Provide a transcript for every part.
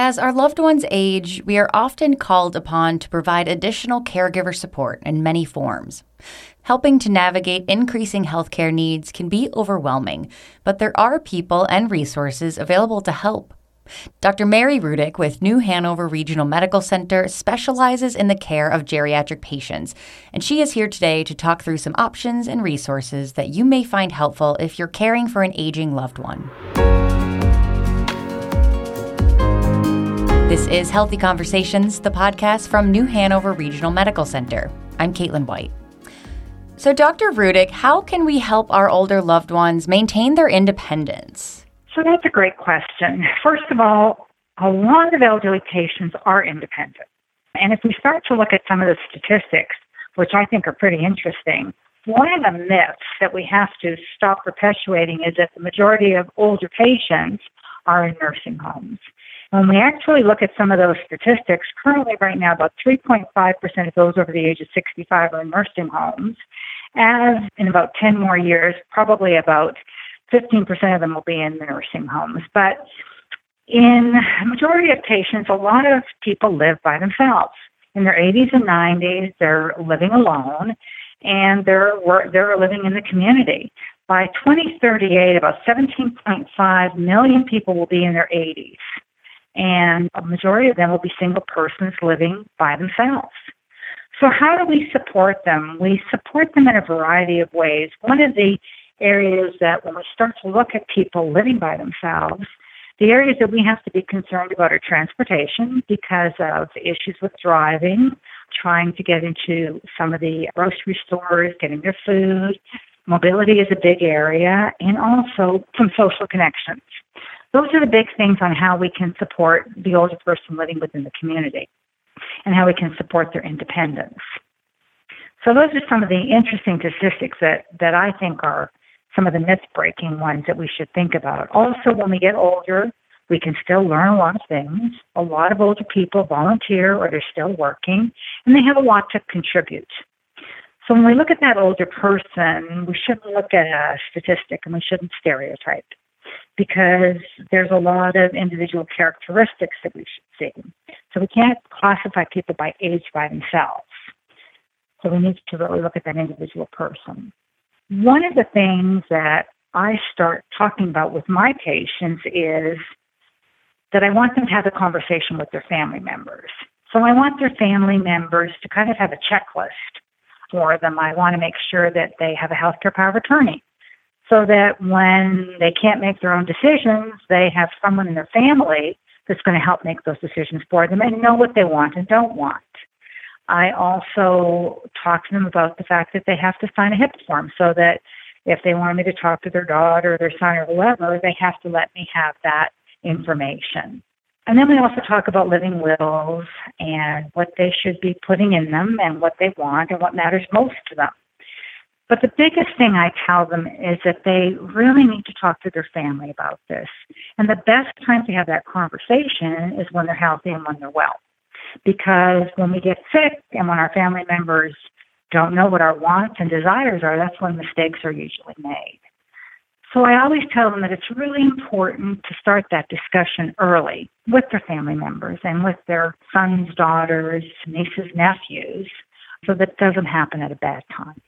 As our loved ones age, we are often called upon to provide additional caregiver support in many forms. Helping to navigate increasing healthcare needs can be overwhelming, but there are people and resources available to help. Dr. Mary Rudick with New Hanover Regional Medical Center specializes in the care of geriatric patients, and she is here today to talk through some options and resources that you may find helpful if you're caring for an aging loved one. This is Healthy Conversations, the podcast from New Hanover Regional Medical Center. I'm Caitlin White. So, Dr. Rudick, how can we help our older loved ones maintain their independence? So that's a great question. First of all, a lot of elderly patients are independent. And if we start to look at some of the statistics, which I think are pretty interesting, one of the myths that we have to stop perpetuating is that the majority of older patients are in nursing homes. When we actually look at some of those statistics, currently right now about 3.5% of those over the age of 65 are in nursing homes. As in about 10 more years, probably about 15% of them will be in the nursing homes. But in majority of patients, a lot of people live by themselves. In their 80s and 90s, they're living alone and they're they're living in the community. By 2038, about 17.5 million people will be in their 80s, and a majority of them will be single persons living by themselves. So, how do we support them? We support them in a variety of ways. One of the areas that when we start to look at people living by themselves, the areas that we have to be concerned about are transportation because of issues with driving, trying to get into some of the grocery stores, getting their food. Mobility is a big area, and also some social connections. Those are the big things on how we can support the older person living within the community and how we can support their independence. So those are some of the interesting statistics that, that I think are some of the myth breaking ones that we should think about. Also, when we get older, we can still learn a lot of things. A lot of older people volunteer or they're still working, and they have a lot to contribute. So when we look at that older person, we shouldn't look at a statistic and we shouldn't stereotype because there's a lot of individual characteristics that we should see. So we can't classify people by age by themselves. So we need to really look at that individual person. One of the things that I start talking about with my patients is that I want them to have a conversation with their family members. So I want their family members to kind of have a checklist for them. I want to make sure that they have a healthcare power of attorney so that when they can't make their own decisions, they have someone in their family that's going to help make those decisions for them and know what they want and don't want. I also talk to them about the fact that they have to sign a HIPAA form so that if they want me to talk to their daughter or their son or whoever, they have to let me have that information. And then we also talk about living wills and what they should be putting in them and what they want and what matters most to them. But the biggest thing I tell them is that they really need to talk to their family about this. And the best time to have that conversation is when they're healthy and when they're well because when we get sick and when our family members don't know what our wants and desires are, that's when mistakes are usually made. So I always tell them that it's really important to start that discussion early with their family members and with their sons, daughters, nieces, nephews, so that it doesn't happen at a bad time.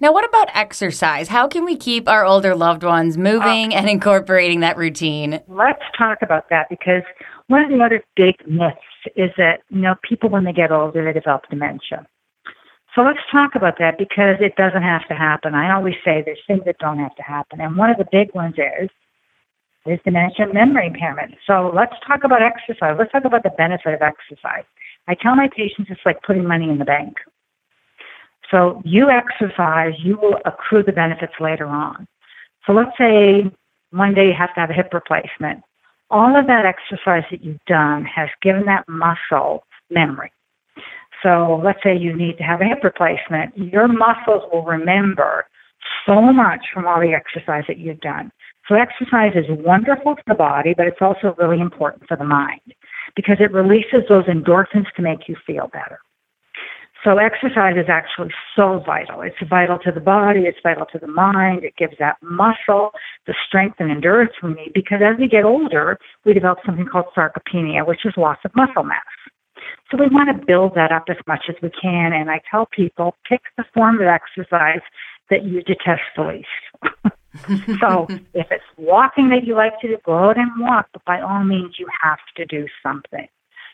Now, what about exercise? How can we keep our older loved ones moving uh, and incorporating that routine? Let's talk about that because one of the other big myths is that, you know, people when they get older, they develop dementia. So let's talk about that because it doesn't have to happen. I always say there's things that don't have to happen. And one of the big ones is is dementia and memory impairment. So let's talk about exercise. Let's talk about the benefit of exercise. I tell my patients it's like putting money in the bank. So you exercise, you will accrue the benefits later on. So let's say one day you have to have a hip replacement all of that exercise that you've done has given that muscle memory. So let's say you need to have a hip replacement, your muscles will remember so much from all the exercise that you've done. So exercise is wonderful for the body, but it's also really important for the mind because it releases those endorphins to make you feel better. So exercise is actually so vital. It's vital to the body, it's vital to the mind, it gives that muscle the strength and endurance we need because as we get older, we develop something called sarcopenia, which is loss of muscle mass. So we want to build that up as much as we can. And I tell people pick the form of exercise that you detest the least. so if it's walking that you like to do, go out and walk, but by all means, you have to do something.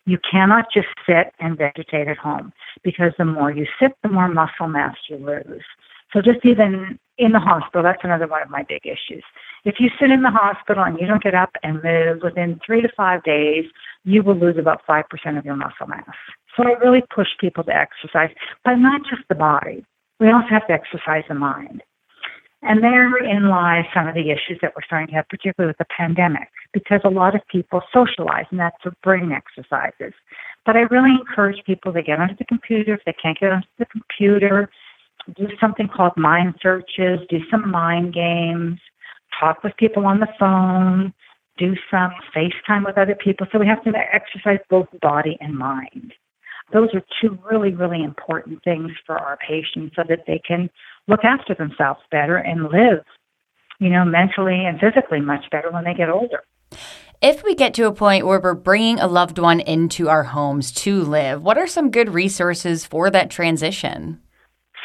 You cannot just sit and vegetate at home because the more you sit, the more muscle mass you lose. So just even in the hospital, that's another one of my big issues. If you sit in the hospital and you don't get up and move within three to five days, you will lose about 5% of your muscle mass. So I really push people to exercise, but not just the body. We also have to exercise the mind. And therein lies some of the issues that we're starting to have, particularly with the pandemic, because a lot of people socialize, and that's for brain exercises. But I really encourage people to get onto the computer. If they can't get onto the computer, do something called mind searches, do some mind games, talk with people on the phone, do some FaceTime with other people. So we have to exercise both body and mind. Those are two really, really important things for our patients so that they can look after themselves better and live, you know, mentally and physically much better when they get older. If we get to a point where we're bringing a loved one into our homes to live, what are some good resources for that transition?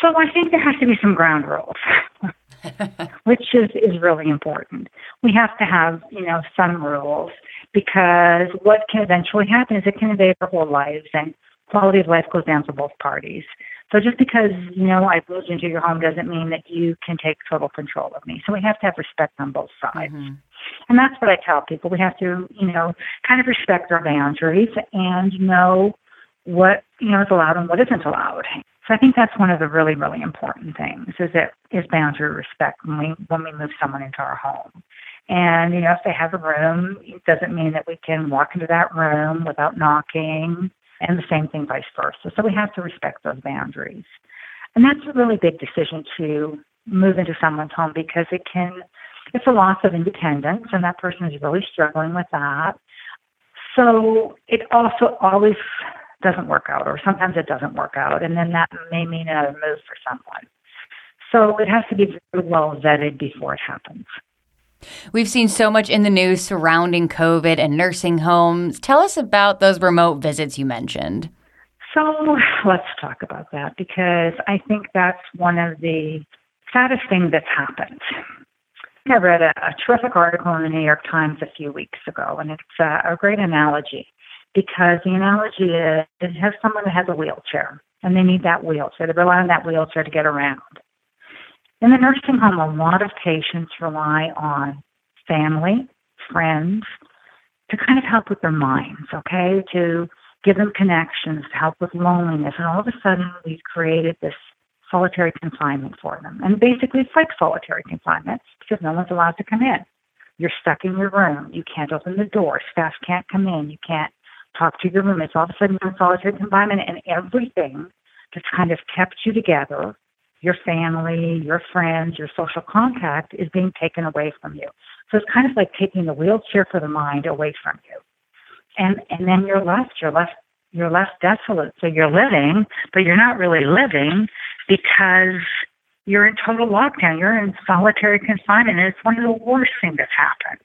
So I think there has to be some ground rules. which is, is really important. We have to have, you know, some rules because what can eventually happen is it can invade our whole lives and quality of life goes down for both parties. So just because, you know, I've moved into your home doesn't mean that you can take total control of me. So we have to have respect on both sides. Mm-hmm. And that's what I tell people. We have to, you know, kind of respect our boundaries and know what, you know, is allowed and what isn't allowed. So I think that's one of the really, really important things is that is boundary respect when we when we move someone into our home. And you know, if they have a room, it doesn't mean that we can walk into that room without knocking, and the same thing vice versa. So we have to respect those boundaries. And that's a really big decision to move into someone's home because it can it's a loss of independence and that person is really struggling with that. So it also always doesn't work out, or sometimes it doesn't work out, and then that may mean another move for someone. So it has to be very well vetted before it happens. We've seen so much in the news surrounding COVID and nursing homes. Tell us about those remote visits you mentioned. So let's talk about that because I think that's one of the saddest things that's happened. I read a, a terrific article in the New York Times a few weeks ago, and it's a, a great analogy because the analogy is it has someone that has a wheelchair and they need that wheelchair. They rely on that wheelchair to get around. In the nursing home, a lot of patients rely on family, friends, to kind of help with their minds, okay? To give them connections, to help with loneliness. And all of a sudden, we've created this solitary confinement for them. And basically, it's like solitary confinement because no one's allowed to come in. You're stuck in your room. You can't open the door. Staff can't come in. You can't talk to your roommates. All of a sudden, you're in solitary confinement, and everything that's kind of kept you together, your family, your friends, your social contact, is being taken away from you. So it's kind of like taking the wheelchair for the mind away from you, and and then you're left. You're left. You're left desolate. So you're living, but you're not really living because you're in total lockdown. You're in solitary confinement, and it's one of the worst things that's happened.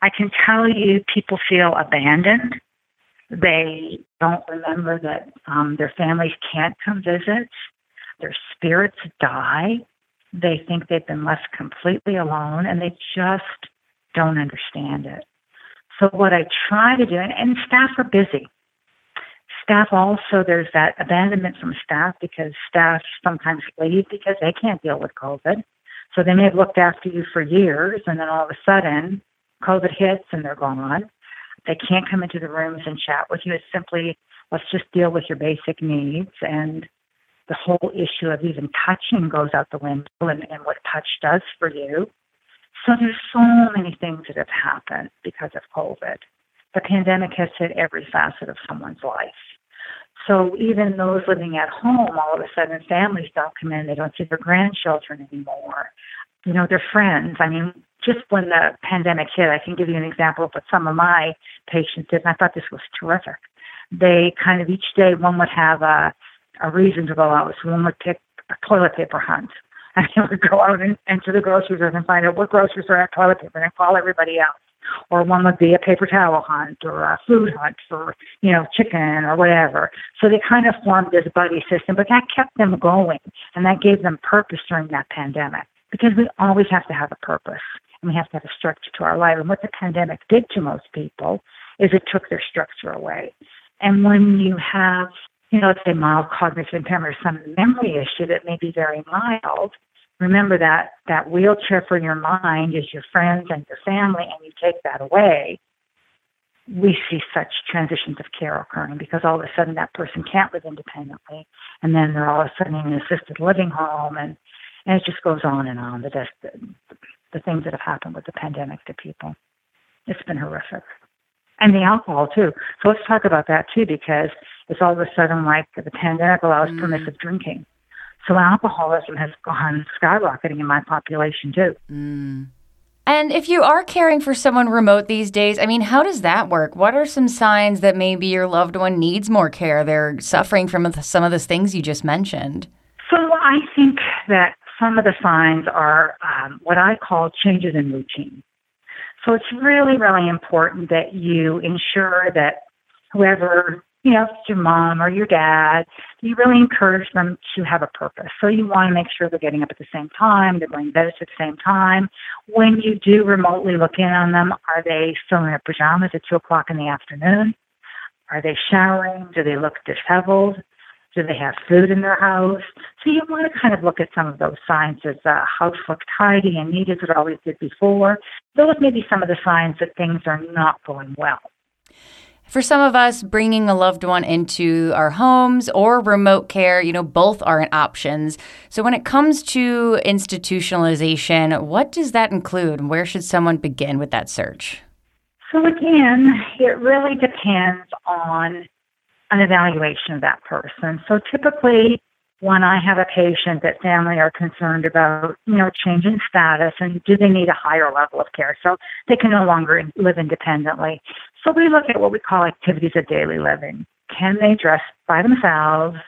I can tell you, people feel abandoned they don't remember that um, their families can't come visit. Their spirits die. They think they've been left completely alone and they just don't understand it. So, what I try to do, and, and staff are busy. Staff also, there's that abandonment from staff because staff sometimes leave because they can't deal with COVID. So, they may have looked after you for years and then all of a sudden COVID hits and they're gone. They can't come into the rooms and chat with you. It's simply, let's just deal with your basic needs. And the whole issue of even touching goes out the window and, and what touch does for you. So there's so many things that have happened because of COVID. The pandemic has hit every facet of someone's life. So even those living at home, all of a sudden families don't come in, they don't see their grandchildren anymore. You know, their friends. I mean, just when the pandemic hit, I can give you an example of what some of my patients did, and I thought this was terrific. They kind of each day, one would have a, a reason to go out. So one would pick a toilet paper hunt. And they would go out and, into the grocery stores and find out what groceries are at toilet paper and call everybody else. Or one would be a paper towel hunt or a food hunt for, you know, chicken or whatever. So they kind of formed this buddy system, but that kept them going and that gave them purpose during that pandemic because we always have to have a purpose and we have to have a structure to our life. And what the pandemic did to most people is it took their structure away. And when you have, you know, let's say mild cognitive impairment or some memory issue that may be very mild, remember that that wheelchair for your mind is your friends and your family, and you take that away. We see such transitions of care occurring because all of a sudden that person can't live independently, and then they're all of a sudden in an assisted living home, and and it just goes on and on. The, the, the things that have happened with the pandemic to people, it's been horrific and the alcohol too. So let's talk about that too, because it's all of a sudden like the pandemic allows mm. permissive drinking. So alcoholism has gone skyrocketing in my population too. Mm. And if you are caring for someone remote these days, I mean, how does that work? What are some signs that maybe your loved one needs more care? They're suffering from some of the things you just mentioned. So I think that some of the signs are um, what I call changes in routine. So it's really, really important that you ensure that whoever, you know, it's your mom or your dad, you really encourage them to have a purpose. So you want to make sure they're getting up at the same time, they're going to bed at the same time. When you do remotely look in on them, are they still in their pajamas at two o'clock in the afternoon? Are they showering? Do they look disheveled? Do they have food in their house? So you want to kind of look at some of those signs. Does the house look tidy and neat as it always did before? Those may be some of the signs that things are not going well. For some of us, bringing a loved one into our homes or remote care, you know, both aren't options. So when it comes to institutionalization, what does that include? Where should someone begin with that search? So again, it really depends on an evaluation of that person. So typically, when I have a patient that family are concerned about, you know, change in status and do they need a higher level of care so they can no longer live independently. So we look at what we call activities of daily living. Can they dress by themselves?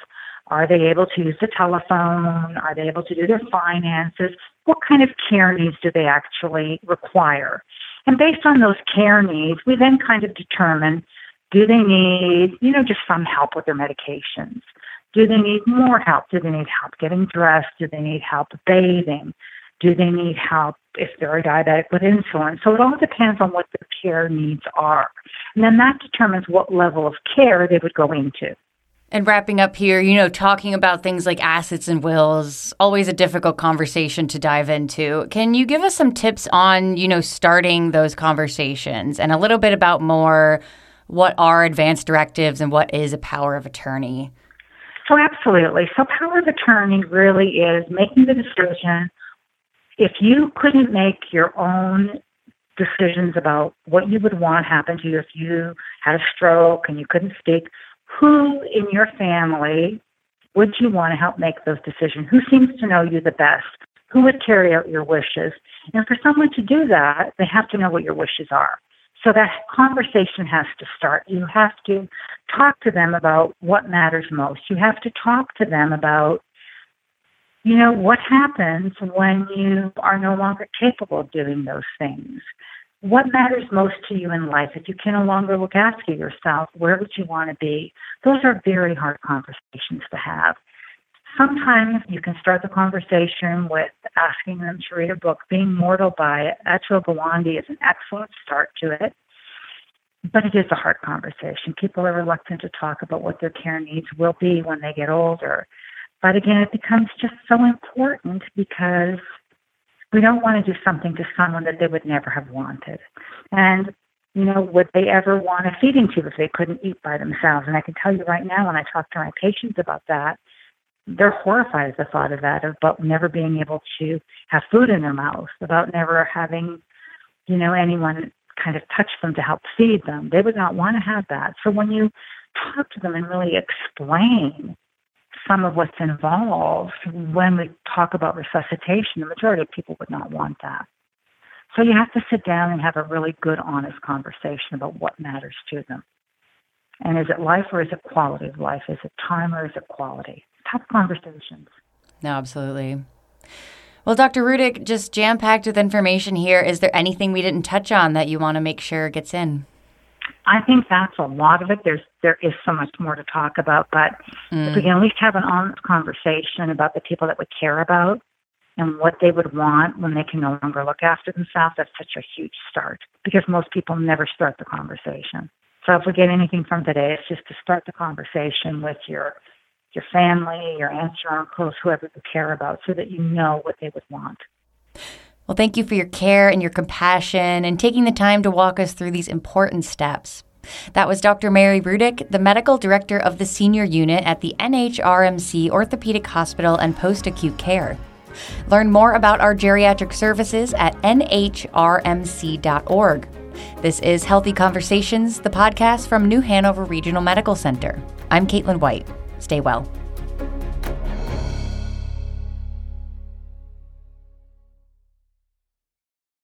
Are they able to use the telephone? Are they able to do their finances? What kind of care needs do they actually require? And based on those care needs, we then kind of determine do they need, you know, just some help with their medications? Do they need more help? Do they need help getting dressed? Do they need help bathing? Do they need help if they're a diabetic with insulin? So it all depends on what their care needs are. And then that determines what level of care they would go into. And wrapping up here, you know, talking about things like assets and wills, always a difficult conversation to dive into. Can you give us some tips on, you know, starting those conversations and a little bit about more what are advanced directives and what is a power of attorney? So, absolutely. So, power of attorney really is making the decision. If you couldn't make your own decisions about what you would want happen to you if you had a stroke and you couldn't speak, who in your family would you want to help make those decisions? Who seems to know you the best? Who would carry out your wishes? And for someone to do that, they have to know what your wishes are. So that conversation has to start. You have to talk to them about what matters most. You have to talk to them about, you know, what happens when you are no longer capable of doing those things. What matters most to you in life? If you can no longer look after yourself, where would you want to be? Those are very hard conversations to have. Sometimes you can start the conversation with asking them to read a book. Being Mortal by Atul Gawande is an excellent start to it. But it is a hard conversation. People are reluctant to talk about what their care needs will be when they get older. But again, it becomes just so important because we don't want to do something to someone that they would never have wanted. And, you know, would they ever want a feeding tube if they couldn't eat by themselves? And I can tell you right now, when I talk to my patients about that, they're horrified at the thought of that, about never being able to have food in their mouth, about never having, you know, anyone kind of touch them to help feed them. They would not want to have that. So when you talk to them and really explain some of what's involved when we talk about resuscitation, the majority of people would not want that. So you have to sit down and have a really good, honest conversation about what matters to them. And is it life or is it quality of life? Is it time or is it quality? Tough conversations. No, absolutely. Well, Dr. Rudick, just jam packed with information here. Is there anything we didn't touch on that you want to make sure gets in? I think that's a lot of it. There's there is so much more to talk about, but mm. if we can at least have an honest conversation about the people that we care about and what they would want when they can no longer look after themselves, that's such a huge start because most people never start the conversation. So if we get anything from today, it's just to start the conversation with your your family, your aunts, your uncles, whoever you care about, so that you know what they would want. Well, thank you for your care and your compassion and taking the time to walk us through these important steps. That was Dr. Mary Rudick, the medical director of the senior unit at the NHRMC Orthopedic Hospital and Post Acute Care. Learn more about our geriatric services at nhrmc.org. This is Healthy Conversations, the podcast from New Hanover Regional Medical Center. I'm Caitlin White. Stay well.